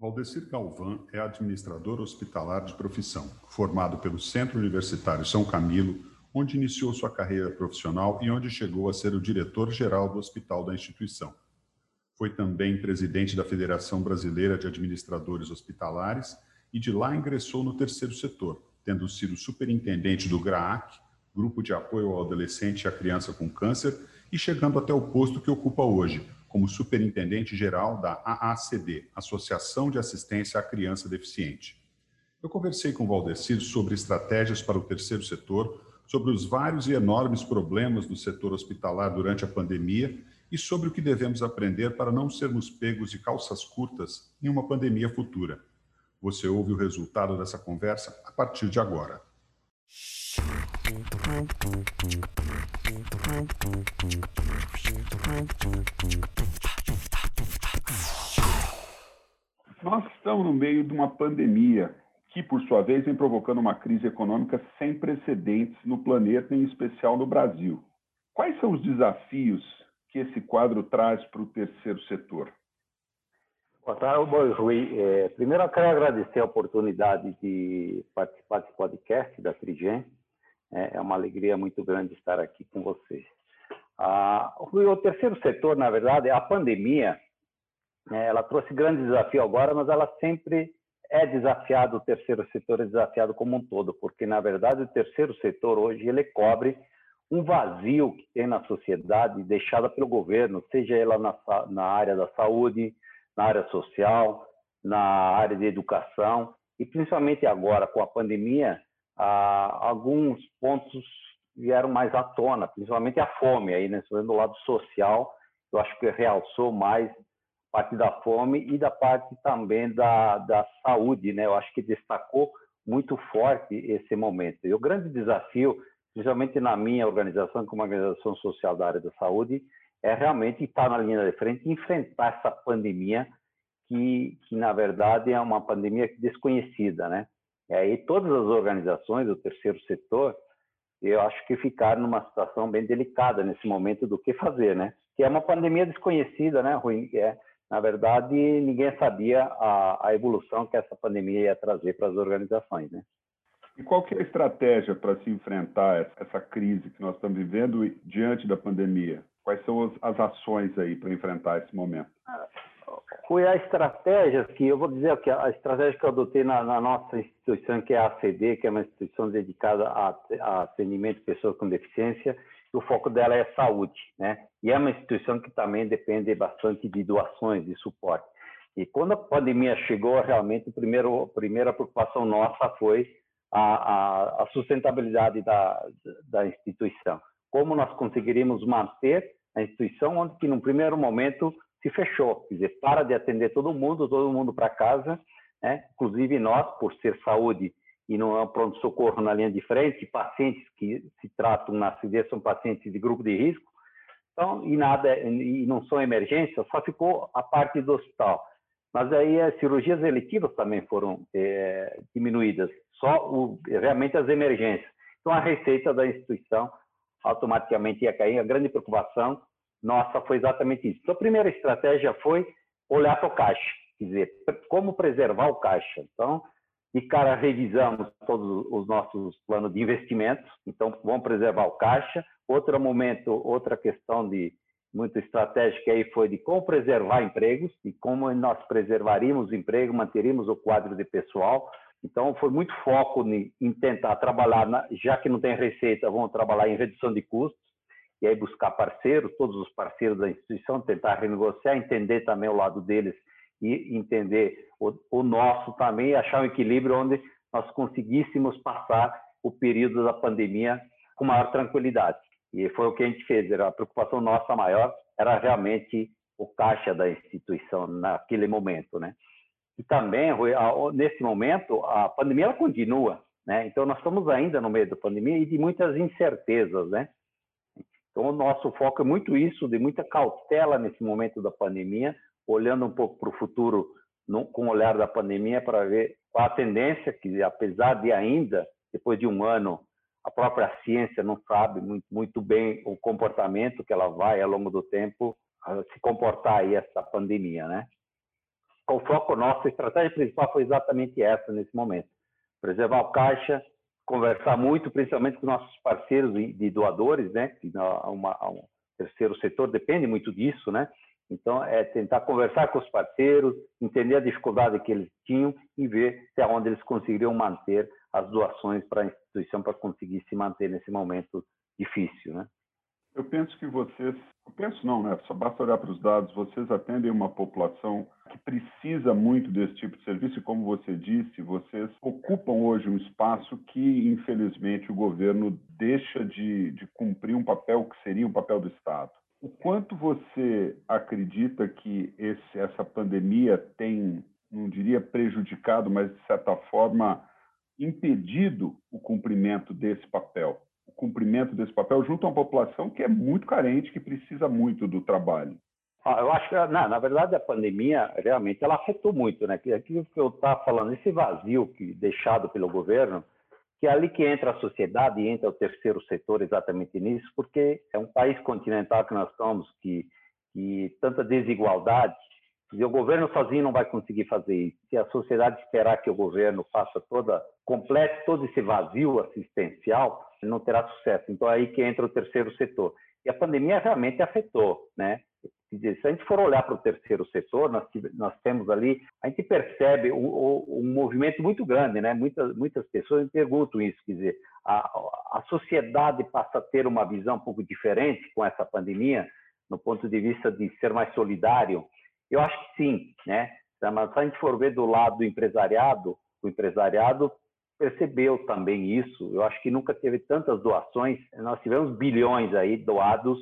Valdecir Galvão é administrador hospitalar de profissão, formado pelo Centro Universitário São Camilo, onde iniciou sua carreira profissional e onde chegou a ser o diretor-geral do hospital da instituição. Foi também presidente da Federação Brasileira de Administradores Hospitalares e de lá ingressou no terceiro setor, tendo sido superintendente do GRAAC, Grupo de Apoio ao Adolescente e à Criança com Câncer, e chegando até o posto que ocupa hoje, como superintendente-geral da AACD, Associação de Assistência à Criança Deficiente. Eu conversei com o Valdecir sobre estratégias para o terceiro setor, sobre os vários e enormes problemas do setor hospitalar durante a pandemia e sobre o que devemos aprender para não sermos pegos de calças curtas em uma pandemia futura. Você ouve o resultado dessa conversa a partir de agora. Nós estamos no meio de uma pandemia que, por sua vez, vem provocando uma crise econômica sem precedentes no planeta, em especial no Brasil. Quais são os desafios que esse quadro traz para o terceiro setor? Boa tarde, Rui. É, primeiro, eu quero agradecer a oportunidade de participar desse podcast da Trigem. É, é uma alegria muito grande estar aqui com vocês. Ah, o terceiro setor, na verdade, a pandemia, né, ela trouxe grande desafio agora, mas ela sempre é desafiado, o terceiro setor é desafiado como um todo, porque, na verdade, o terceiro setor hoje, ele cobre um vazio que tem na sociedade deixada pelo governo, seja ela na, na área da saúde, na área social, na área de educação, e principalmente agora, com a pandemia, ah, alguns pontos vieram mais à tona, principalmente a fome, aí, né? do lado social, eu acho que realçou mais parte da fome e da parte também da, da saúde, né? Eu acho que destacou muito forte esse momento. E o grande desafio, principalmente na minha organização, como organização social da área da saúde, é realmente estar na linha de frente e enfrentar essa pandemia que, que na verdade é uma pandemia desconhecida, né? E aí todas as organizações do terceiro setor, eu acho que ficaram numa situação bem delicada nesse momento do que fazer, né? Que é uma pandemia desconhecida, né, Rui? É, na verdade, ninguém sabia a, a evolução que essa pandemia ia trazer para as organizações, né? E qual que é a estratégia para se enfrentar essa crise que nós estamos vivendo diante da pandemia? Quais são as, as ações aí para enfrentar esse momento? Foi a estratégia que eu vou dizer que a estratégia que eu adotei na, na, nossa instituição, que é a ACD, que é uma instituição dedicada a, a atendimento de pessoas com deficiência, o foco dela é saúde, né? E é uma instituição que também depende bastante de doações, de suporte. E quando a pandemia chegou, realmente, a primeira, a primeira preocupação nossa foi a, a, a sustentabilidade da, da instituição. Como nós conseguiríamos manter a instituição, onde que, no primeiro momento, se fechou, quer dizer, para de atender todo mundo, todo mundo para casa, né? inclusive nós, por ser saúde e não é um pronto-socorro na linha de frente, pacientes que se tratam na CD são pacientes de grupo de risco, então, e nada, e não são emergências, só ficou a parte do hospital. Mas aí as cirurgias eletivas também foram é, diminuídas, só o, realmente as emergências. Então, a receita da instituição automaticamente ia cair. A grande preocupação nossa foi exatamente isso. Então, a primeira estratégia foi olhar para o caixa, quer dizer, como preservar o caixa. Então, de cara, revisamos todos os nossos planos de investimentos, então vamos preservar o caixa. Outro momento, outra questão de muito estratégica aí foi de como preservar empregos e como nós preservaríamos o emprego, manteríamos o quadro de pessoal. Então, foi muito foco em tentar trabalhar, na, já que não tem receita, vamos trabalhar em redução de custos e aí buscar parceiros, todos os parceiros da instituição, tentar renegociar, entender também o lado deles e entender o, o nosso também, achar um equilíbrio onde nós conseguíssemos passar o período da pandemia com maior tranquilidade. E foi o que a gente fez, era a preocupação nossa maior era realmente o caixa da instituição naquele momento, né? E também, nesse momento, a pandemia ela continua, né? Então, nós estamos ainda no meio da pandemia e de muitas incertezas, né? Então, o nosso foco é muito isso, de muita cautela nesse momento da pandemia, olhando um pouco para o futuro no, com o olhar da pandemia para ver qual a tendência, que apesar de ainda, depois de um ano, a própria ciência não sabe muito, muito bem o comportamento que ela vai, ao longo do tempo, se comportar aí essa pandemia, né? O foco nosso, a estratégia principal foi exatamente essa nesse momento. Preservar o caixa, conversar muito, principalmente com nossos parceiros de doadores, né? Que uma, um terceiro setor depende muito disso, né? Então, é tentar conversar com os parceiros, entender a dificuldade que eles tinham e ver até onde eles conseguiriam manter as doações para a instituição para conseguir se manter nesse momento difícil, né? Eu penso que vocês, eu penso não, né? Só basta olhar para os dados. Vocês atendem uma população que precisa muito desse tipo de serviço e, como você disse, vocês ocupam hoje um espaço que, infelizmente, o governo deixa de, de cumprir um papel que seria um papel do Estado. O quanto você acredita que esse, essa pandemia tem, não diria prejudicado, mas de certa forma impedido o cumprimento desse papel? O cumprimento desse papel junto a uma população que é muito carente, que precisa muito do trabalho? Ah, eu acho que, na, na, verdade, a pandemia realmente ela afetou muito, né? Aquilo que eu estava falando, esse vazio que deixado pelo governo, que é ali que entra a sociedade e entra o terceiro setor exatamente nisso, porque é um país continental que nós estamos, que, que tanta desigualdade, e o governo sozinho não vai conseguir fazer isso. Se a sociedade esperar que o governo faça toda, complete todo esse vazio assistencial, não terá sucesso. Então, é aí que entra o terceiro setor. E a pandemia realmente afetou, né? Se a gente for olhar para o terceiro setor, nós, nós temos ali, a gente percebe um, um, movimento muito grande, né? Muitas, muitas pessoas me perguntam isso, quer dizer, a, a sociedade passa a ter uma visão um pouco diferente com essa pandemia, no ponto de vista de ser mais solidário. Eu acho que sim, né? Mas se a gente for ver do lado do empresariado, o empresariado percebeu também isso. Eu acho que nunca teve tantas doações. Nós tivemos bilhões aí doados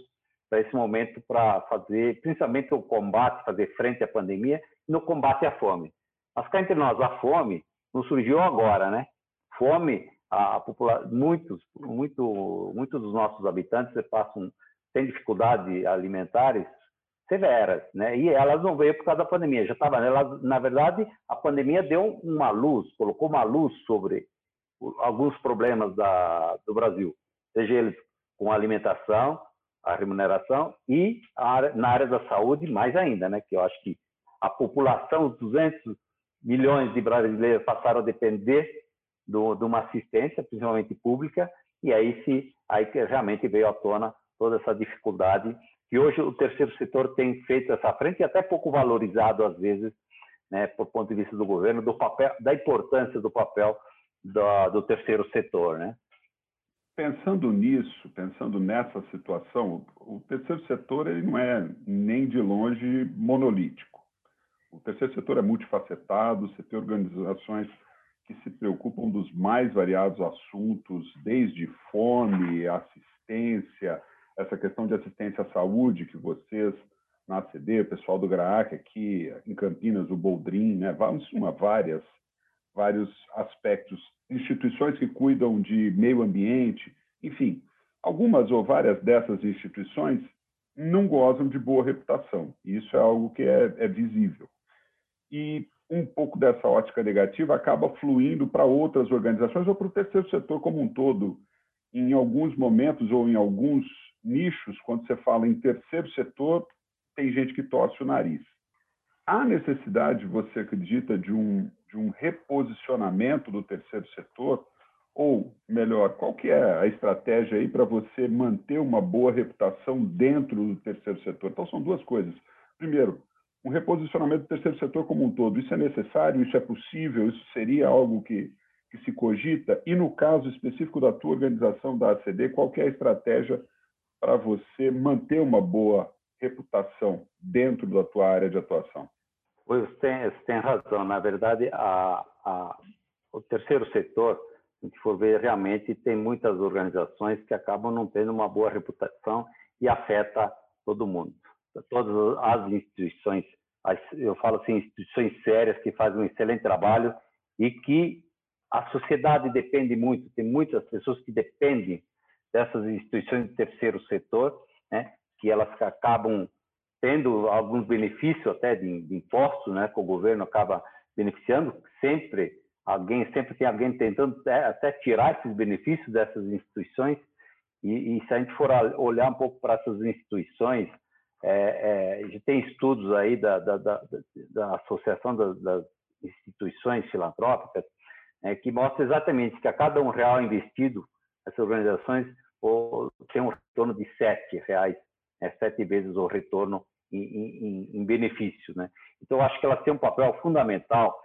para esse momento para fazer, principalmente o combate, fazer frente à pandemia no combate à fome. Mas cá entre nós, a fome não surgiu agora, né? Fome, a, população, muitos, muito, muitos dos nossos habitantes passam têm dificuldades alimentares severas, né? E elas não veio por causa da pandemia, já estava, na verdade, a pandemia deu uma luz, colocou uma luz sobre alguns problemas da, do Brasil, seja eles com a alimentação, a remuneração e a, na área da saúde mais ainda, né? Que eu acho que a população, os 200 milhões de brasileiros passaram a depender do, de uma assistência, principalmente pública, e aí se aí que realmente veio à tona toda essa dificuldade que hoje o terceiro setor tem feito essa frente e até pouco valorizado às vezes, né, por ponto de vista do governo, do papel, da importância do papel do, do terceiro setor, né? Pensando nisso, pensando nessa situação, o terceiro setor ele não é nem de longe monolítico. O terceiro setor é multifacetado, você tem organizações que se preocupam dos mais variados assuntos, desde fome, assistência, essa questão de assistência à saúde que vocês na ACD, o pessoal do GRAAC aqui em Campinas, o Boldrin, né, vamos uma várias vários aspectos, instituições que cuidam de meio ambiente, enfim, algumas ou várias dessas instituições não gozam de boa reputação. Isso é algo que é, é visível. E um pouco dessa ótica negativa acaba fluindo para outras organizações ou para o terceiro setor como um todo. Em alguns momentos ou em alguns nichos, quando você fala em terceiro setor, tem gente que torce o nariz. Há necessidade, você acredita, de um, de um reposicionamento do terceiro setor? Ou, melhor, qual que é a estratégia aí para você manter uma boa reputação dentro do terceiro setor? Então, são duas coisas. Primeiro, um reposicionamento do terceiro setor como um todo. Isso é necessário? Isso é possível? Isso seria algo que, que se cogita? E no caso específico da tua organização, da ACD, qual que é a estratégia para você manter uma boa reputação dentro da tua área de atuação? Você tem, você tem razão. Na verdade, a, a, o terceiro setor, se a gente for ver, realmente tem muitas organizações que acabam não tendo uma boa reputação e afeta todo mundo. Todas as instituições, eu falo assim, instituições sérias que fazem um excelente trabalho e que a sociedade depende muito, tem muitas pessoas que dependem dessas instituições de terceiro setor, né, que elas acabam tendo alguns benefícios até de, de impostos, né, que o governo acaba beneficiando, sempre alguém sempre tem alguém tentando até, tirar esses benefícios dessas instituições. E, e, se a gente for olhar um pouco para essas instituições, é, é, tem estudos aí da, da, da, da Associação das, das, Instituições Filantrópicas é, que mostra exatamente que a cada um real investido, essas organizações tem um retorno de sete reais, né, sete vezes o retorno em, em, em benefício. Né? Então, acho que elas têm um papel fundamental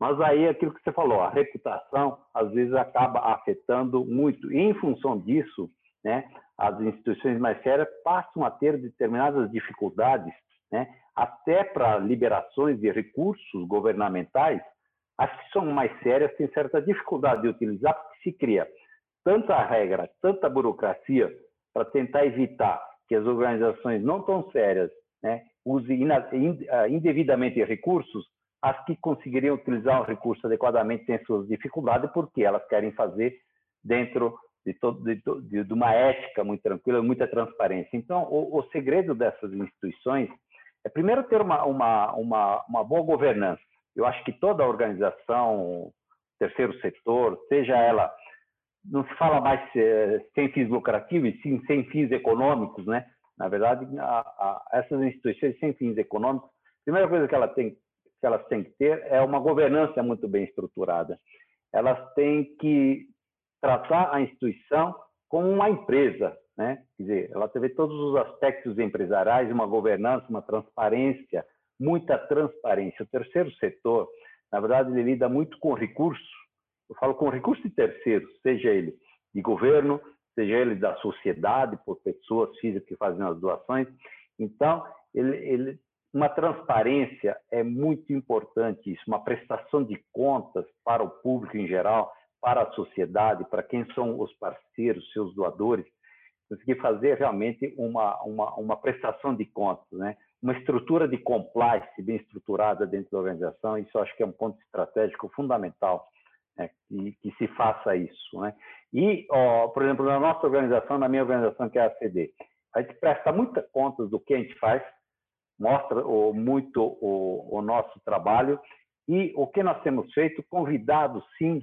mas aí aquilo que você falou, a reputação às vezes acaba afetando muito. E em função disso, né, as instituições mais sérias passam a ter determinadas dificuldades, né, até para liberações de recursos governamentais. As que são mais sérias têm certa dificuldade de utilizar, porque se cria tanta regra, tanta burocracia para tentar evitar que as organizações não tão sérias né, usem ah, indevidamente recursos, as que conseguiriam utilizar o recurso adequadamente têm suas dificuldades, porque elas querem fazer dentro de, todo, de, de uma ética muito tranquila, muita transparência. Então, o, o, segredo dessas instituições é, primeiro, ter uma, uma, uma, uma boa governança. Eu acho que toda organização, terceiro setor, seja ela, não se fala mais é, sem fins lucrativos, sim sem fins econômicos, né? Na verdade, a, a, essas instituições sem fins econômicos, a primeira coisa que ela tem que elas têm que ter é uma governança muito bem estruturada. Elas têm que tratar a instituição como uma empresa, né? Quer dizer, ela tem todos os aspectos empresariais, uma governança, uma transparência, muita transparência. O terceiro setor, na verdade, ele lida muito com recursos. Eu falo com recursos de terceiros, seja ele de governo, seja ele da sociedade, por pessoas físicas que fazem as doações. Então, ele, ele uma transparência é muito importante isso, uma prestação de contas para o público em geral, para a sociedade, para quem são os parceiros, seus doadores, conseguir fazer realmente uma, uma, uma prestação de contas, né? uma estrutura de compliance bem estruturada dentro da organização, isso acho que é um ponto estratégico fundamental, né? que, que, se faça isso. Né? E, ó, por exemplo, na nossa organização, na minha organização, que é a CD, a gente presta muita contas do que a gente faz, mostra o, muito o, o nosso trabalho e o que nós temos feito, convidado sim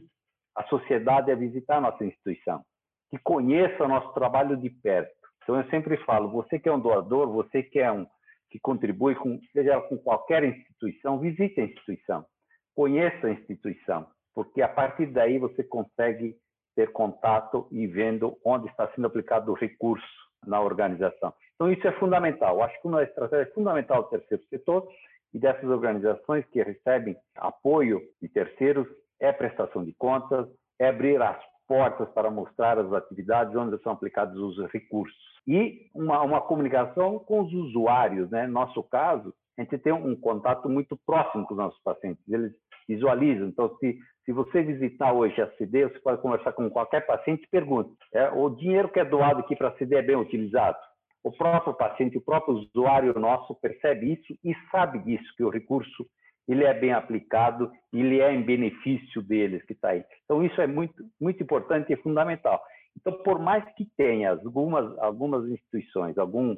a sociedade a visitar a nossa instituição, que conheça o nosso trabalho de perto. Então eu sempre falo, você que é um doador, você que é um que contribui com seja com qualquer instituição, visite a instituição, conheça a instituição, porque a partir daí você consegue ter contato e vendo onde está sendo aplicado o recurso na organização. Então, isso é fundamental. Acho que uma estratégia fundamental do terceiro setor e dessas organizações que recebem apoio de terceiros é prestação de contas, é abrir as portas para mostrar as atividades onde são aplicados os recursos. E uma, uma comunicação com os usuários. Né? No nosso caso, a gente tem um contato muito próximo com os nossos pacientes. Eles visualizam. Então, se, se você visitar hoje a CD, você pode conversar com qualquer paciente e pergunta: é, o dinheiro que é doado aqui para a CD é bem utilizado? O próprio paciente, o próprio usuário nosso percebe isso e sabe disso, que o recurso ele é bem aplicado, ele é em benefício deles que está aí. Então, isso é muito, muito importante e fundamental. Então, por mais que tenha algumas, algumas instituições, algum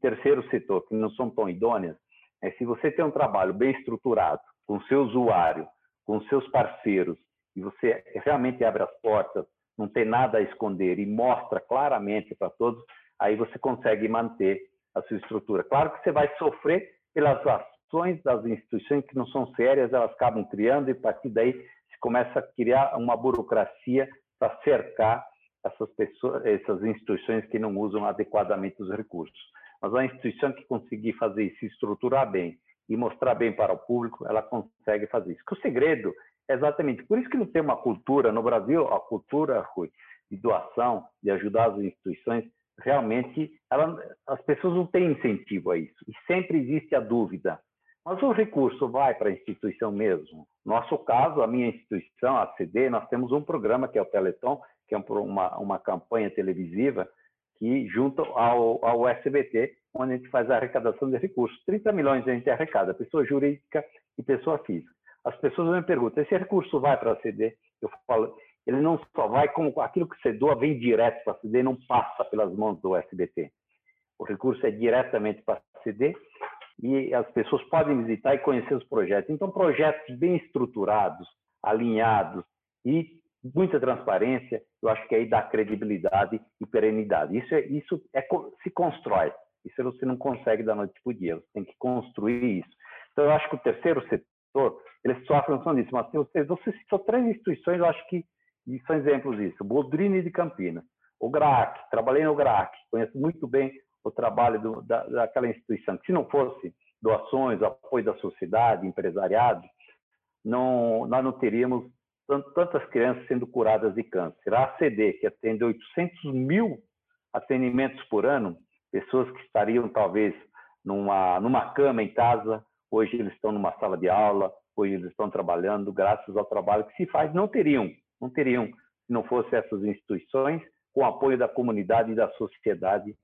terceiro setor que não são tão idôneas, é, se você tem um trabalho bem estruturado, com seu usuário, com seus parceiros, e você realmente abre as portas, não tem nada a esconder e mostra claramente para todos, aí você consegue manter a sua estrutura. Claro que você vai sofrer pelas ações das instituições que não são sérias, elas acabam criando e a partir daí se começa a criar uma burocracia para cercar essas pessoas, essas instituições que não usam adequadamente os recursos. Mas a instituição que conseguir fazer isso, se estruturar bem e mostrar bem para o público, ela consegue fazer isso. Que o segredo é exatamente por isso que não tem uma cultura no Brasil, a cultura Rui, de doação, de ajudar as instituições, realmente ela, as pessoas não têm incentivo a isso. E sempre existe a dúvida. Mas o recurso vai para a instituição mesmo? Nosso caso, a minha instituição, a CD, nós temos um programa que é o Teleton, que é uma, uma campanha televisiva que junto ao, ao SBT, onde a gente faz a arrecadação de recursos. 30 milhões a gente arrecada, pessoa jurídica e pessoa física. As pessoas me perguntam, esse recurso vai para a CD? Eu falo, ele não só vai como aquilo que você doa vem direto para a CD, não passa pelas mãos do SBT. O recurso é diretamente para a CD e as pessoas podem visitar e conhecer os projetos. Então, projetos bem estruturados, alinhados e muita transparência, eu acho que aí dá credibilidade e perenidade. Isso, é, isso é, se constrói. Isso você não consegue da noite para o dia, você tem que construir isso. Então, eu acho que o terceiro setor, ele sofre função disso, mas você, você citou três instituições, eu acho que são exemplos disso. Bodrini de Campinas, o GRAC, trabalhei no GRAC, conheço muito bem o trabalho do, da, daquela instituição. Se não fosse doações, apoio da sociedade, empresariado, não, nós não teríamos tantas crianças sendo curadas de câncer. A ACD, que atende 800 mil atendimentos por ano, pessoas que estariam talvez numa, numa cama em casa, hoje eles estão numa sala de aula, hoje eles estão trabalhando, graças ao trabalho que se faz, não teriam, não teriam, se não fossem essas instituições, com o apoio da comunidade e da sociedade,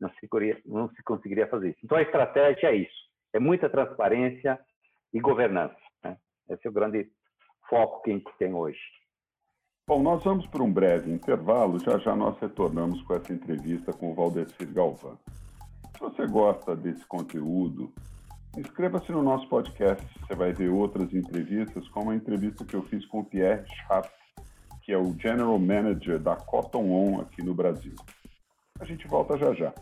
não se, não se conseguiria fazer isso. Então, a estratégia é isso, é muita transparência e governança. Né? Esse é o grande foco que a gente tem hoje. Bom, nós vamos para um breve intervalo, já já nós retornamos com essa entrevista com o Valdecir Galvão. Se você gosta desse conteúdo, inscreva-se no nosso podcast, você vai ver outras entrevistas, como a entrevista que eu fiz com o Pierre Schaff, que é o General Manager da Cotton On aqui no Brasil. A gente volta já já.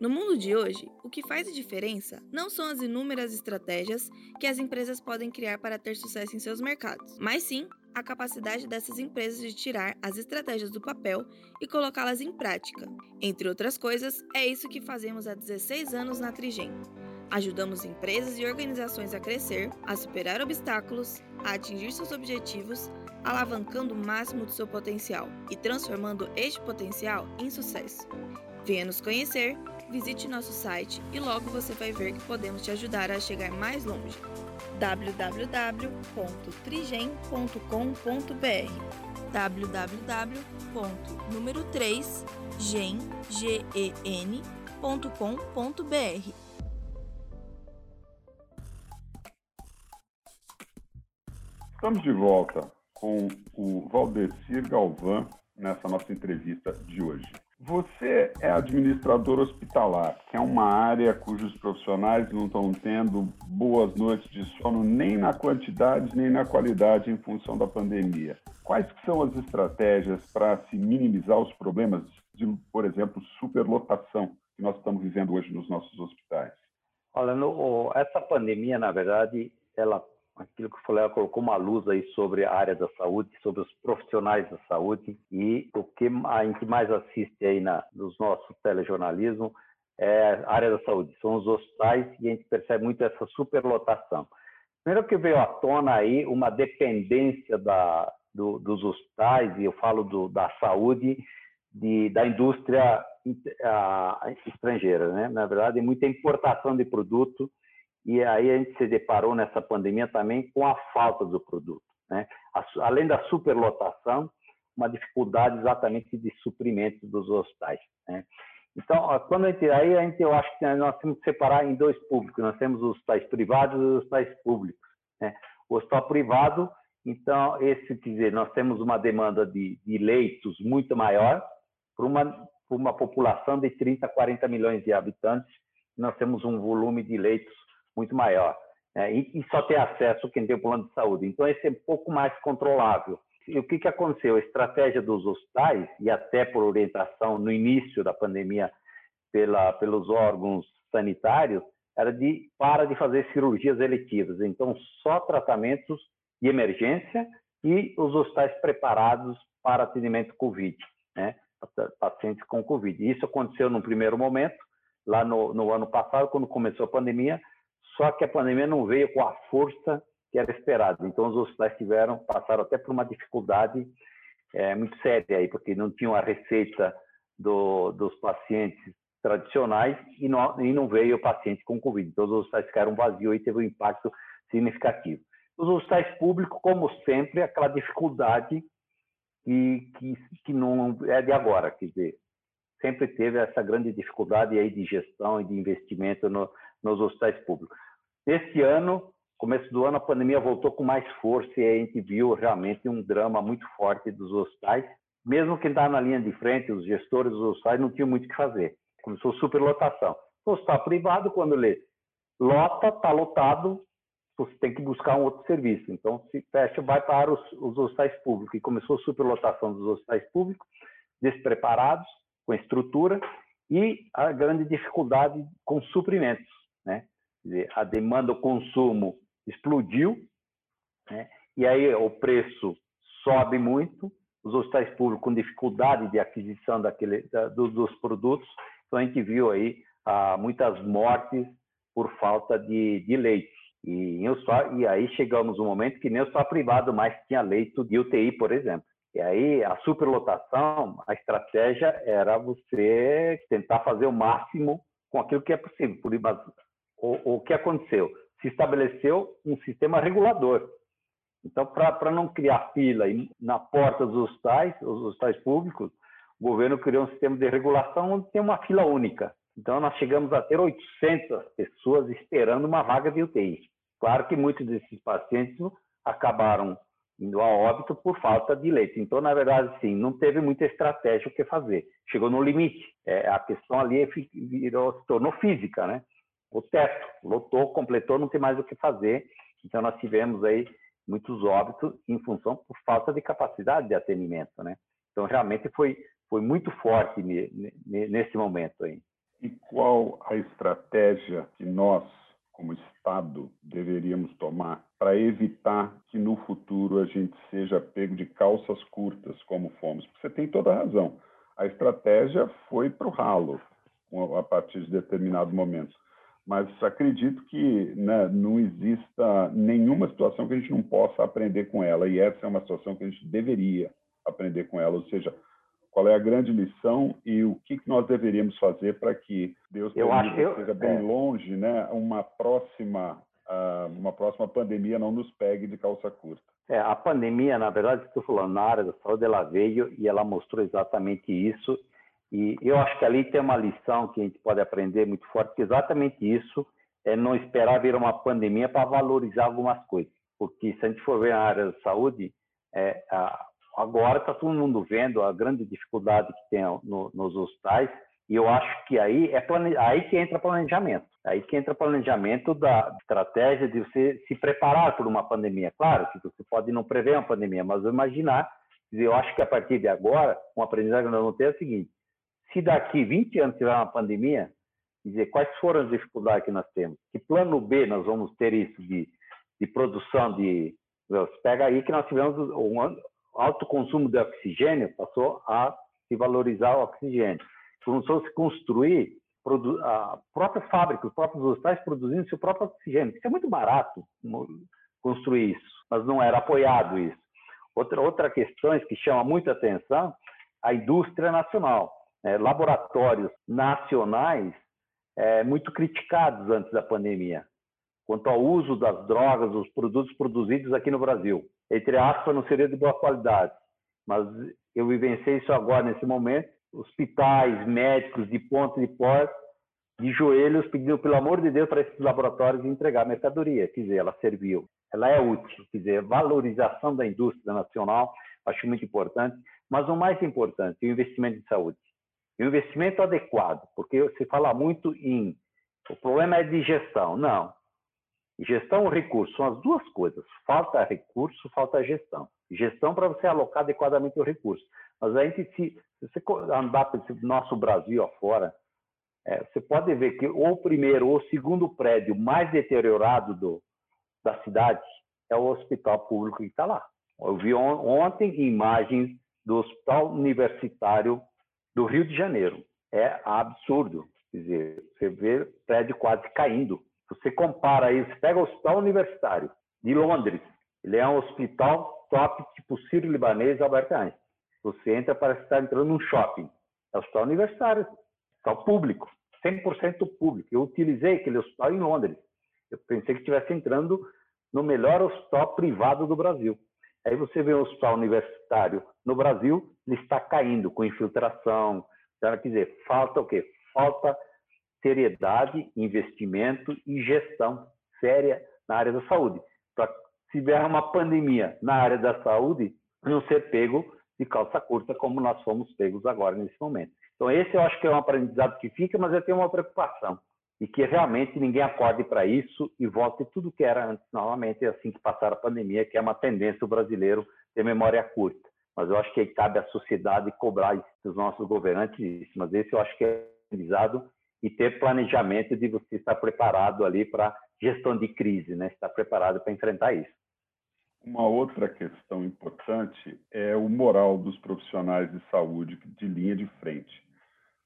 No mundo de hoje, o que faz a diferença não são as inúmeras estratégias que as empresas podem criar para ter sucesso em seus mercados, mas sim a capacidade dessas empresas de tirar as estratégias do papel e colocá-las em prática. Entre outras coisas, é isso que fazemos há 16 anos na Trigem. Ajudamos empresas e organizações a crescer, a superar obstáculos, a atingir seus objetivos, alavancando o máximo do seu potencial e transformando este potencial em sucesso. Venha nos conhecer visite nosso site e logo você vai ver que podemos te ajudar a chegar mais longe. www.trigen.com.br www.número 3 gen.com.br Estamos de volta com o Valdecir Galvão nessa nossa entrevista de hoje. Você é administrador hospitalar, que é uma área cujos profissionais não estão tendo boas noites de sono nem na quantidade nem na qualidade em função da pandemia. Quais são as estratégias para se minimizar os problemas de, por exemplo, superlotação que nós estamos vivendo hoje nos nossos hospitais? Olha, no, essa pandemia, na verdade, ela aquilo que o Fulela colocou uma luz aí sobre a área da saúde, sobre os profissionais da saúde e o que a gente mais assiste aí na, nos nossos telejornalismo é a área da saúde, são os hospitais e a gente percebe muito essa superlotação. Primeiro que veio à tona aí uma dependência da, do, dos hospitais, e eu falo do, da saúde, de, da indústria a, estrangeira, né? Na verdade, muita importação de produto e aí a gente se deparou nessa pandemia também com a falta do produto. Né? Além da superlotação, uma dificuldade exatamente de suprimento dos hospitais. Né? Então, quando a gente, aí a gente, eu acho que nós temos que separar em dois públicos. Nós temos os hospitais privados e os hospitais públicos. Né? O hospital privado, então, esse, quer dizer, nós temos uma demanda de, de leitos muito maior para uma, uma população de 30, 40 milhões de habitantes. Nós temos um volume de leitos muito maior. Né? E, e, só tem acesso quem tem o plano de saúde. Então, esse é um pouco mais controlável. E o que, que aconteceu? A estratégia dos hospitais, e até por orientação no início da pandemia pela, pelos órgãos sanitários, era de para de fazer cirurgias eletivas. Então, só tratamentos de emergência e os hospitais preparados para atendimento COVID, né? pacientes com Covid. Isso aconteceu no primeiro momento, lá no, no ano passado, quando começou a pandemia, só que a pandemia não veio com a força que era esperado. Então, os hospitais tiveram, passaram até por uma dificuldade é, muito séria aí, porque não tinham a receita do, dos pacientes tradicionais e não, e não veio o paciente com Covid. Então, os hospitais ficaram vazios e teve um impacto significativo. Os hospitais públicos, como sempre, aquela dificuldade que, que, que não é de agora, quer dizer, sempre teve essa grande dificuldade aí de gestão e de investimento no, nos hospitais públicos. Este ano, começo do ano, a pandemia voltou com mais força e a gente viu realmente um drama muito forte dos hospitais. Mesmo quem estava na linha de frente, os gestores dos hospitais não tinham muito o que fazer. Começou superlotação. O hospital privado, quando ele lota, está lotado, você tem que buscar um outro serviço. Então, se fecha, vai para os, os hospitais públicos. E começou a superlotação dos hospitais públicos, despreparados, com estrutura, e a grande dificuldade com suprimentos. Dizer, a demanda, o consumo explodiu, né? e aí o preço sobe muito, os hospitais públicos com dificuldade de aquisição daquele, da, dos produtos, então a gente viu aí ah, muitas mortes por falta de, de leitos. E, e aí chegamos no momento que nem o hospital privado mais tinha leito de UTI, por exemplo. E aí a superlotação, a estratégia era você tentar fazer o máximo com aquilo que é possível. Por, o, o que aconteceu? Se estabeleceu um sistema regulador. Então, para não criar fila na porta dos hospitais, os hospitais públicos, o governo criou um sistema de regulação onde tem uma fila única. Então, nós chegamos a ter 800 pessoas esperando uma vaga de UTI. Claro que muitos desses pacientes acabaram indo a óbito por falta de leite. Então, na verdade, sim, não teve muita estratégia o que fazer. Chegou no limite. É, a questão ali virou, se tornou física, né? O teto lotou, completou, não tem mais o que fazer. Então, nós tivemos aí muitos óbitos em função por falta de capacidade de atendimento, né? Então, realmente foi, foi muito forte nesse momento aí. E qual a estratégia que nós, como Estado, deveríamos tomar para evitar que no futuro a gente seja pego de calças curtas, como fomos? Você tem toda a razão. A estratégia foi para o ralo a partir de determinado momento. Mas acredito que né, não exista nenhuma situação que a gente não possa aprender com ela, e essa é uma situação que a gente deveria aprender com ela, ou seja, qual é a grande lição e o que nós deveríamos fazer para que Deus eu acho, eu, seja bem é. longe, né, uma próxima uh, uma próxima pandemia não nos pegue de calça curta. É, a pandemia, na verdade, estou falando na área da saúde, ela veio e ela mostrou exatamente isso. E eu acho que ali tem uma lição que a gente pode aprender muito forte, que exatamente isso é não esperar vir uma pandemia para valorizar algumas coisas. Porque se a gente for ver a área da saúde, é, a, Agora está todo mundo vendo a grande dificuldade que tem no, nos hospitais e eu acho que aí é plane... aí que entra planejamento. Aí que entra planejamento da estratégia de você se preparar por uma pandemia. Claro que você pode não prever uma pandemia, mas imaginar. Eu acho que a partir de agora, um aprendizado que nós vamos ter é o seguinte: se daqui 20 anos tiver uma pandemia, dizer quais foram as dificuldades que nós temos, que plano B nós vamos ter isso de, de produção de. Pega aí que nós tivemos um, alto consumo de oxigênio passou a se valorizar o oxigênio. Começou a se construir a própria fábrica, os próprios hospitais produzindo seu próprio oxigênio. Isso é muito barato construir isso, mas não era apoiado isso. Outra, outra questão que chama muita atenção, a indústria nacional. Né? Laboratórios nacionais é, muito criticados antes da pandemia, quanto ao uso das drogas, dos produtos produzidos aqui no Brasil entre aspas, não seria de boa qualidade. Mas eu vivenciei isso agora, nesse momento. Hospitais, médicos de ponta de porta, de joelhos, pedindo, pelo amor de Deus, para esses laboratórios entregar mercadoria. Quer dizer, ela serviu. Ela é útil. Quer dizer, valorização da indústria nacional, acho muito importante. Mas o mais importante, o investimento em saúde. O investimento adequado, porque se fala muito em o problema é de gestão. Não, Gestão e recurso são as duas coisas. Falta recurso, falta gestão. Gestão para você alocar adequadamente o recurso. Mas a gente, se, se você andar pelo nosso Brasil afora, é, você pode ver que o primeiro ou o segundo prédio mais deteriorado do, da cidade é o hospital público que está lá. Eu vi on, ontem imagens do hospital universitário do Rio de Janeiro. É absurdo. Quer dizer, você vê prédio quase caindo você compara isso, pega o Hospital Universitário de Londres, ele é um hospital top, tipo Sírio-Libanês Albert Einstein. Você entra, parece estar entrando num shopping. É o hospital universitário, hospital público, 100% público. Eu utilizei aquele hospital em Londres. Eu pensei que estivesse entrando no melhor hospital privado do Brasil. Aí você vê o hospital universitário no Brasil, ele está caindo com infiltração. Então, quer dizer, falta o quê? Falta seriedade, investimento e gestão séria na área da saúde. Para se tiver uma pandemia na área da saúde, não ser pego de calça curta como nós fomos pegos agora nesse momento. Então esse eu acho que é um aprendizado que fica, mas eu tenho uma preocupação. e que realmente ninguém acorde para isso e volte tudo que era antes novamente assim que passar a pandemia, que é uma tendência do brasileiro ter memória curta. Mas eu acho que cabe à sociedade cobrar dos nossos governantes isso. Mas esse eu acho que é realizado e ter planejamento de você estar preparado ali para gestão de crise, né? Estar preparado para enfrentar isso. Uma outra questão importante é o moral dos profissionais de saúde de linha de frente.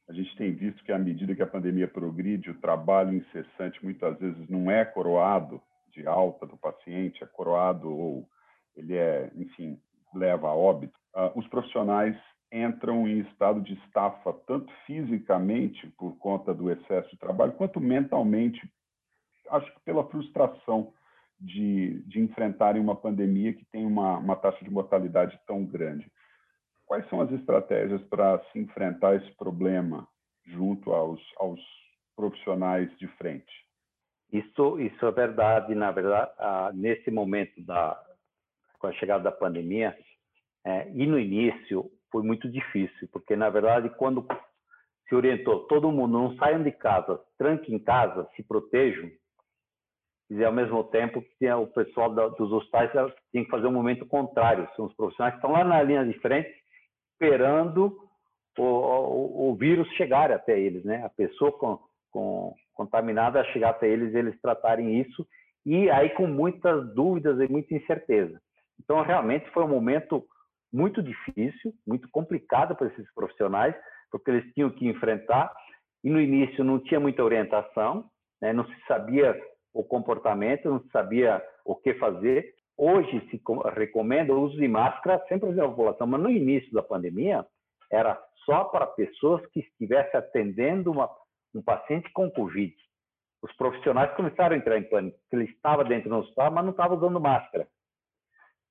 A gente tem visto que, à medida que a pandemia progride, o trabalho incessante muitas vezes não é coroado de alta do paciente, é coroado ou ele é, enfim, leva a óbito. Uh, os profissionais entram em estado de estafa, tanto fisicamente, por conta do excesso de trabalho, quanto mentalmente, acho que pela frustração de, de enfrentarem uma pandemia que tem uma, uma taxa de mortalidade tão grande. Quais são as estratégias para se enfrentar esse problema junto aos, aos profissionais de frente? Isso, isso é verdade. Na verdade, ah, nesse momento da com a chegada da pandemia é, e no início foi muito difícil, porque na verdade quando se orientou todo mundo não saiam de casa, tranquem em casa, se protejam, e ao mesmo tempo que o pessoal dos hospitais tinha que fazer um momento contrário, são os profissionais que estão lá na linha de frente esperando o, o, o vírus chegar até eles, né? A pessoa com, com, contaminada chegar até eles, eles tratarem isso e aí com muitas dúvidas e muita incerteza. Então, realmente foi um momento muito difícil, muito complicado para esses profissionais, porque eles tinham que enfrentar e no início não tinha muita orientação, né? não se sabia o comportamento, não se sabia o que fazer. Hoje se recomenda o uso de máscara sempre na população, mas no início da pandemia era só para pessoas que estivessem atendendo uma, um paciente com Covid. Os profissionais começaram a entrar em pânico, porque ele estava dentro do hospital, mas não estava usando máscara.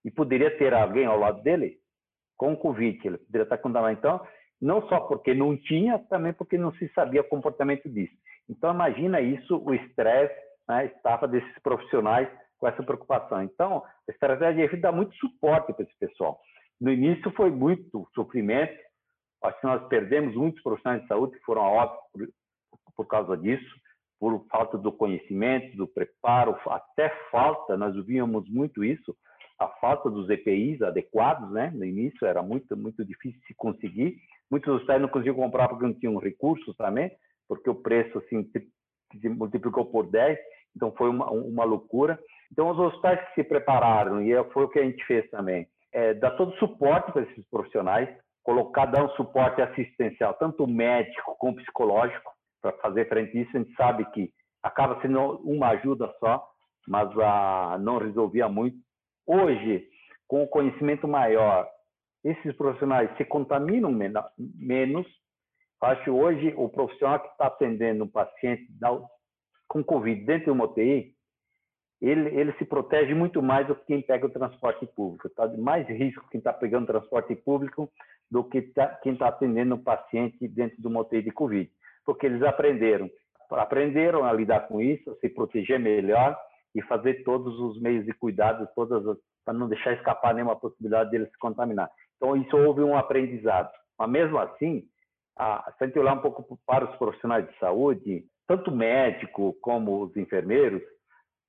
E poderia ter alguém ao lado dele com Covid, ele poderia estar contaminado. Então, não só porque não tinha, também porque não se sabia o comportamento disso. Então, imagina isso, o estresse, né, estava desses profissionais com essa preocupação. Então, a estratégia de dá muito suporte para esse pessoal. No início foi muito sofrimento, acho que nós perdemos muitos profissionais de saúde que foram a por, por causa disso, por falta do conhecimento, do preparo, até falta, nós víamos muito isso, a falta dos EPIs adequados, né? No início era muito muito difícil de conseguir. Muitos hospitais não conseguiam comprar porque não tinham recursos também, porque o preço assim se multiplicou por 10, então foi uma, uma loucura. Então, os hospitais que se prepararam, e foi o que a gente fez também, é dar todo suporte para esses profissionais, colocar, dar um suporte assistencial, tanto médico como psicológico, para fazer frente a isso. A gente sabe que acaba sendo uma ajuda só, mas ah, não resolvia muito. Hoje, com o conhecimento maior, esses profissionais se contaminam menos. Acho hoje o profissional que está atendendo um paciente com Covid dentro de uma UTI, ele, ele se protege muito mais do que quem pega o transporte público. Está de mais risco quem está pegando transporte público do que tá, quem está atendendo um paciente dentro de uma UTI de Covid. Porque eles aprenderam, aprenderam a lidar com isso, a se proteger melhor e fazer todos os meios de cuidado, todas para não deixar escapar nenhuma possibilidade deles se contaminar. Então, isso houve um aprendizado. Mas, mesmo assim, a, se a gente olhar um pouco para os profissionais de saúde, tanto médico como os enfermeiros,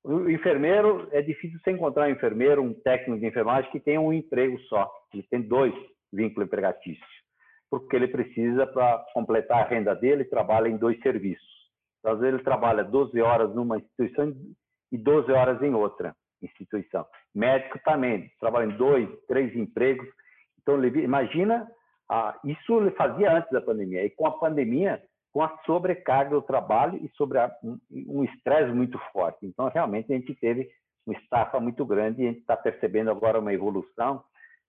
o enfermeiro, é difícil você encontrar um enfermeiro, um técnico de enfermagem que tenha um emprego só. Ele tem dois vínculos empregatícios, porque ele precisa, para completar a renda dele, trabalha em dois serviços. Então, às vezes, ele trabalha 12 horas numa instituição e 12 horas em outra instituição. Médico também, trabalha em dois, três empregos. Então, imagina, ah, isso ele fazia antes da pandemia. E com a pandemia, com a sobrecarga do trabalho e sobre a, um estresse muito forte. Então, realmente, a gente teve uma estafa muito grande e a gente está percebendo agora uma evolução,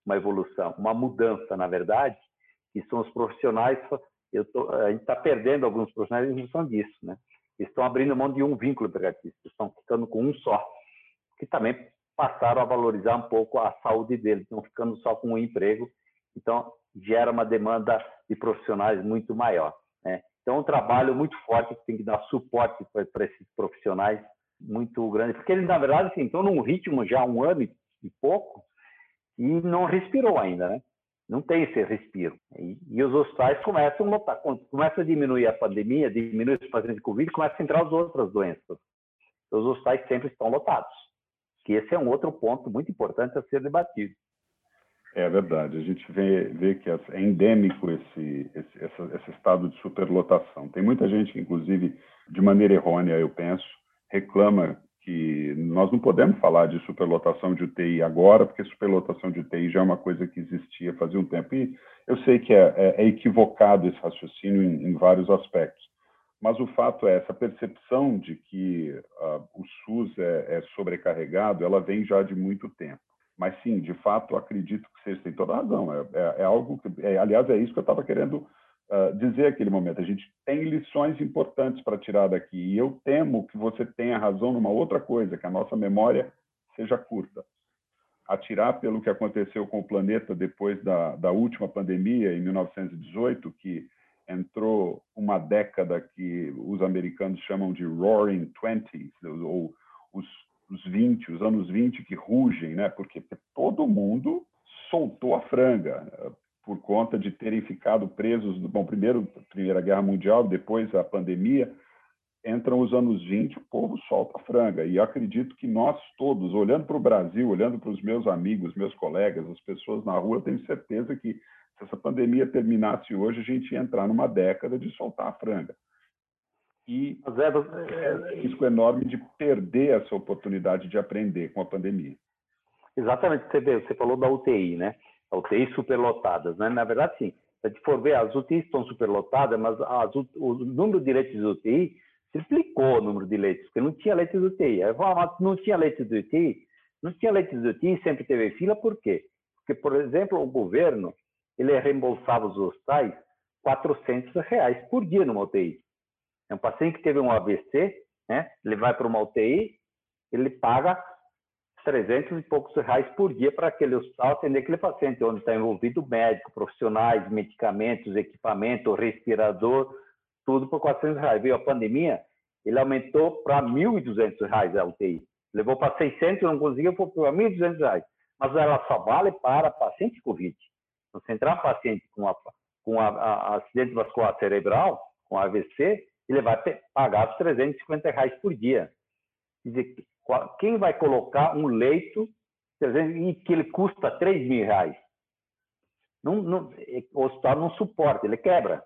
uma evolução, uma mudança, na verdade, que são os profissionais. Tô, a gente está perdendo alguns profissionais em função disso, né? Estão abrindo mão de um vínculo empregatício, estão ficando com um só, que também passaram a valorizar um pouco a saúde deles, estão ficando só com um emprego, então gera uma demanda de profissionais muito maior. Né? Então, é um trabalho muito forte que tem que dar suporte para esses profissionais muito grande, porque eles, na verdade, assim, estão num ritmo já há um ano e pouco e não respirou ainda, né? Não tem esse respiro. E, e os hospitais começam a. Começa a diminuir a pandemia, diminui os pacientes de Covid, começa a entrar as outras doenças. Os hospitais sempre estão lotados. Que esse é um outro ponto muito importante a ser debatido. É verdade. A gente vê, vê que é endêmico esse, esse, esse estado de superlotação. Tem muita gente inclusive, de maneira errônea, eu penso, reclama que nós não podemos falar de superlotação de UTI agora, porque superlotação de UTI já é uma coisa que existia fazia um tempo. E eu sei que é, é, é equivocado esse raciocínio em, em, vários aspectos, mas o fato é essa percepção de que uh, o SUS é, é sobrecarregado, ela vem já de muito tempo. Mas sim, de fato, acredito que vocês têm toda razão. É, é, é algo que, é, aliás, é isso que eu estava querendo uh, dizer naquele momento. A gente tem lições importantes para tirar daqui. E eu temo que você tenha razão numa outra coisa, que a nossa memória seja curta. Atirar pelo que aconteceu com o planeta depois da, da última pandemia, em 1918, que entrou uma década que os americanos chamam de Roaring Twenties, ou os os 20, os anos 20 que rugem, né? Porque todo mundo soltou a franga por conta de terem ficado presos, bom, primeiro Primeira Guerra Mundial, depois a pandemia, entram os anos 20, o povo solta a franga. E acredito que nós todos, olhando para o Brasil, olhando para os meus amigos, meus colegas, as pessoas na rua, tenho certeza que se essa pandemia terminasse hoje, a gente ia entrar numa década de soltar a franga e é, risco enorme de perder essa oportunidade de aprender com a pandemia. Exatamente, você, vê, você falou da UTI, né? A UTI superlotadas, né? Na verdade, sim. Se a gente for ver, as UTIs estão superlotadas, mas as, o número de leitos de UTI triplicou o número de leitos, porque não tinha leitos de UTI. Não tinha leitos de UTI, não tinha leitos de UTI, sempre teve fila, por quê? Porque, por exemplo, o governo, ele reembolsava os hospitais 400 reais por dia numa UTI. É um paciente que teve um AVC, né? Ele vai para uma UTI, ele paga 300 e poucos reais por dia para aquele hospital atender aquele paciente, onde está envolvido médico, profissionais, medicamentos, equipamento, respirador, tudo por 400 reais. Veio a pandemia, ele aumentou para 1.200 reais a UTI. Levou para 600, não conseguiu, foi para 1.200 reais. Mas ela só vale para paciente COVID. Então, se entrar paciente com, a, com a, a acidente vascular cerebral, com AVC, ele vai pagar os 350 reais por dia. Quer dizer, quem vai colocar um leito em que ele custa 3 mil reais? Não, não, o hospital não suporta, ele quebra.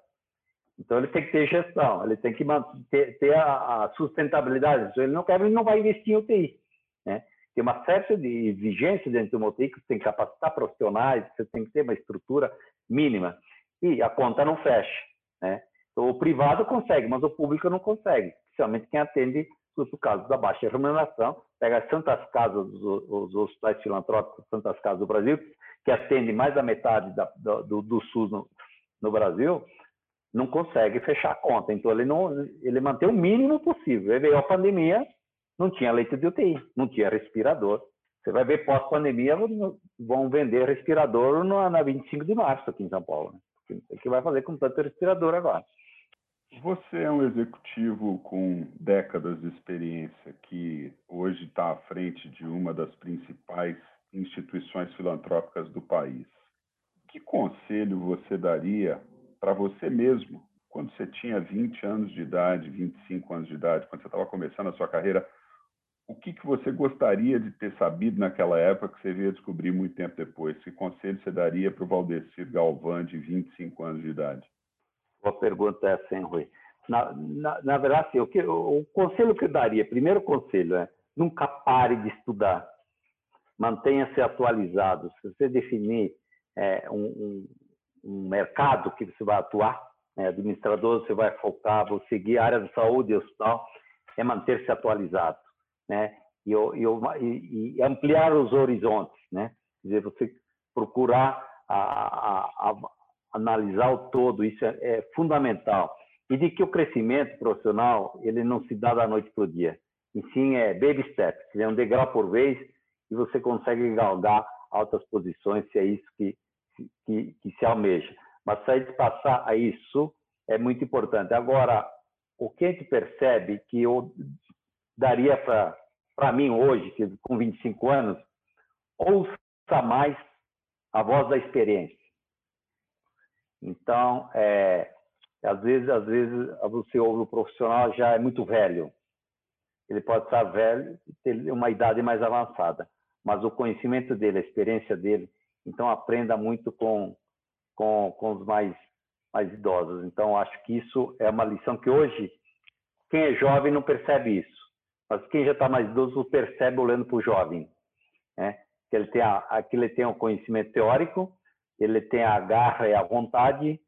Então ele tem que ter gestão, ele tem que ter, ter a, a, sustentabilidade. Se ele não quebra, ele não vai investir em UTI. Né? Tem uma série de exigências dentro do UTI que você tem que capacitar profissionais, você tem que ter uma estrutura mínima. E a conta não fecha. Né? O privado consegue, mas o público não consegue, especialmente quem atende os casos da baixa remuneração. Pega as Santas Casas, os, os hospitais filantrópicos Santas Casas do Brasil, que atendem mais da metade da, do, do, SUS no, no, Brasil, não consegue fechar a conta. Então, ele, não, ele mantém o mínimo possível. Aí veio a pandemia, não tinha leite de UTI, não tinha respirador. Você vai ver pós-pandemia, vão vender respirador na 25 de março aqui em São Paulo. Né? O que vai fazer com tanto respirador agora? Você é um executivo com décadas de experiência que hoje está à frente de uma das principais instituições filantrópicas do país. Que conselho você daria para você mesmo, quando você tinha 20 anos de idade, 25 anos de idade, quando você estava começando a sua carreira? O que, que você gostaria de ter sabido naquela época que você veio descobrir muito tempo depois? Que conselho você daria para o Valdecir Galvão, de 25 anos de idade? Boa pergunta é hein, Rui? Na, na, na verdade, assim, o, que, o, o, conselho que eu daria, primeiro conselho é nunca pare de estudar. Mantenha-se atualizado. Se você definir é, um, um, um, mercado que você vai atuar, né, administrador, você vai focar, vou seguir a área de saúde e hospital, é manter-se atualizado. Né? E, e, e, ampliar os horizontes. Né? Quer dizer, você procurar a, a, analisar o todo, isso é, é, fundamental. E de que o crescimento profissional, ele não se dá da noite para o dia. E sim, é baby steps, é um degrau por vez e você consegue galgar altas posições, se é isso que, que, que se almeja. Mas sair de passar a isso é muito importante. Agora, o que a gente percebe que eu daria para mim hoje, com 25 anos, ouça mais a voz da experiência Então, é, às vezes, às vezes você ouve o profissional já é muito velho. Ele pode estar velho e ter uma idade mais avançada, mas o conhecimento dele, a experiência dele, então aprenda muito com com, com os mais mais idosos. Então, acho que isso é uma lição que hoje quem é jovem não percebe isso, mas quem já está mais idoso percebe olhando para o jovem, né? Que ele tem a, que ele tem um conhecimento teórico, ele tem a garra e a vontade,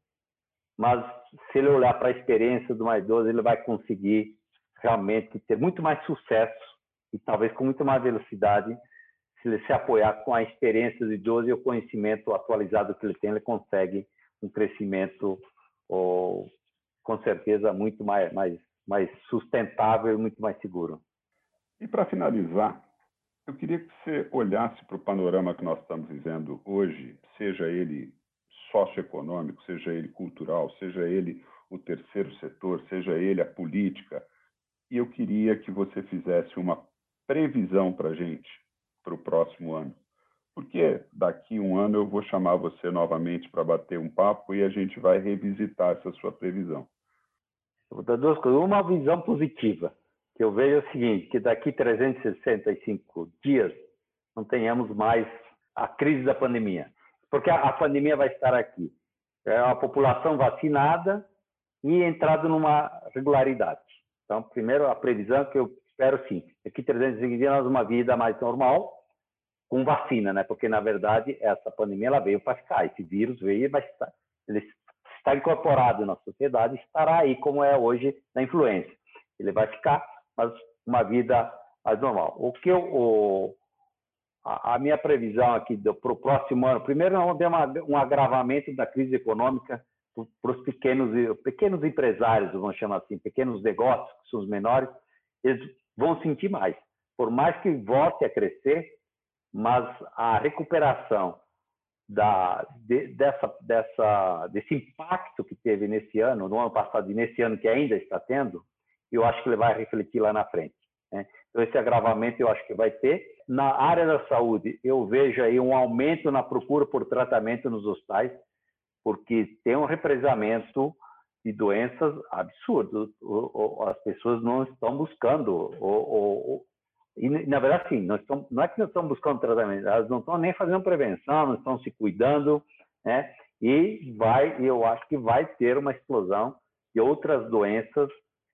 mas se ele olhar para a experiência do mais idoso, ele vai conseguir realmente ter muito mais sucesso e talvez com muito mais velocidade se ele se apoiar com a experiência do idoso e o conhecimento atualizado que ele tem, ele consegue um crescimento com certeza muito mais, mais, mais sustentável e muito mais seguro. E para finalizar, eu queria que você olhasse para o panorama que nós estamos vivendo hoje, seja ele socioeconômico, seja ele cultural, seja ele o terceiro setor, seja ele a política, e eu queria que você fizesse uma previsão para a gente para o próximo ano. Porque daqui um ano eu vou chamar você novamente para bater um papo e a gente vai revisitar essa sua previsão. Eu vou dar duas coisas. Uma visão positiva, que eu vejo é o seguinte, que daqui 365 dias não tenhamos mais a crise da pandemia. Porque a, a pandemia vai estar aqui. É a população vacinada e entrado numa regularidade. Então, primeiro, a previsão que eu espero sim, daqui 365 dias nós uma vida mais normal, com vacina, né? Porque, na verdade, essa pandemia ela veio para ficar. Esse vírus veio e vai estar, ele está incorporado na sociedade, estará aí como é hoje na influência. Ele vai ficar, mas uma vida mais normal. O que eu, o, a, a, minha previsão aqui para o próximo ano, primeiro nós vamos ter uma, um agravamento da crise econômica para os pequenos, pequenos empresários, vamos chamar assim, pequenos negócios, que são os menores, eles vão sentir mais. Por mais que volte a crescer, mas a recuperação da, de, dessa, dessa, desse impacto que teve nesse ano, no ano passado e nesse ano que ainda está tendo, eu acho que ele vai refletir lá na frente. Né? Então, esse agravamento eu acho que vai ter. Na área da saúde, eu vejo aí um aumento na procura por tratamento nos hospitais, porque tem um represamento de doenças absurdos. As pessoas não estão buscando, e na verdade, sim, nós estamos, não é que não estão buscando tratamento, elas não estão nem fazendo prevenção, não estão se cuidando, né? E vai, eu acho que vai ter uma explosão de outras doenças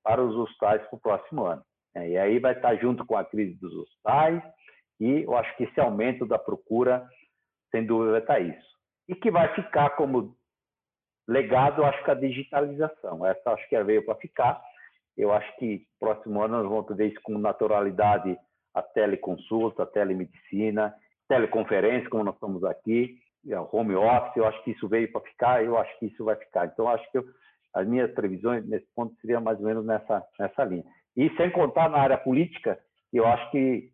para os hospitais para o próximo ano. Né? E aí vai estar junto com a crise dos hospitais, e eu acho que esse aumento da procura, sem dúvida, vai estar isso. E que vai ficar como legado, acho que a digitalização. Essa acho que veio para ficar. Eu acho que próximo ano nós vamos ver isso com naturalidade a teleconsulta, a telemedicina, teleconferência, como nós estamos aqui, home office, eu acho que isso veio para ficar, eu acho que isso vai ficar. Então, acho que eu, as minhas previsões nesse ponto seriam mais ou menos nessa, nessa linha. E sem contar na área política, eu acho que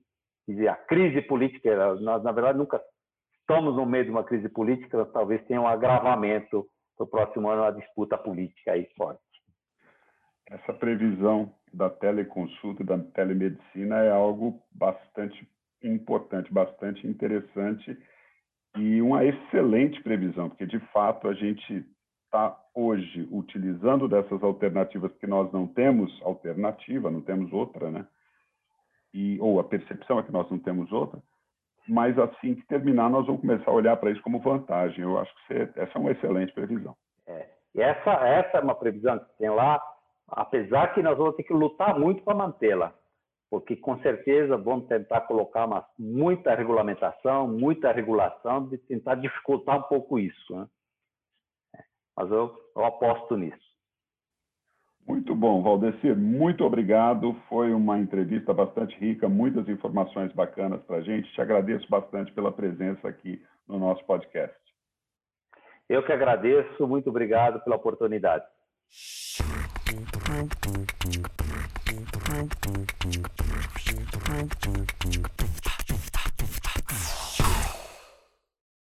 dizer, a crise política, nós, na verdade, nunca estamos no meio de uma crise política, talvez tenha um agravamento no próximo ano, a disputa política aí forte. Essa previsão da teleconsulta da telemedicina é algo bastante importante, bastante interessante e uma excelente previsão, porque de fato a gente está hoje utilizando dessas alternativas que nós não temos alternativa, não temos outra, né? E, ou a percepção é que nós não temos outra, mas assim que terminar nós vamos começar a olhar para isso como vantagem. Eu acho que você, essa é uma excelente previsão. É. E essa, essa é uma previsão que tem lá, apesar que nós vamos ter que lutar muito para mantê-la, porque com certeza vamos tentar colocar uma, muita regulamentação, muita regulação, de tentar dificultar um pouco isso. Né? Mas eu, eu aposto nisso. Muito bom, Valdecir, muito obrigado. Foi uma entrevista bastante rica, muitas informações bacanas para a gente. Te agradeço bastante pela presença aqui no nosso podcast. Eu que agradeço, muito obrigado pela oportunidade.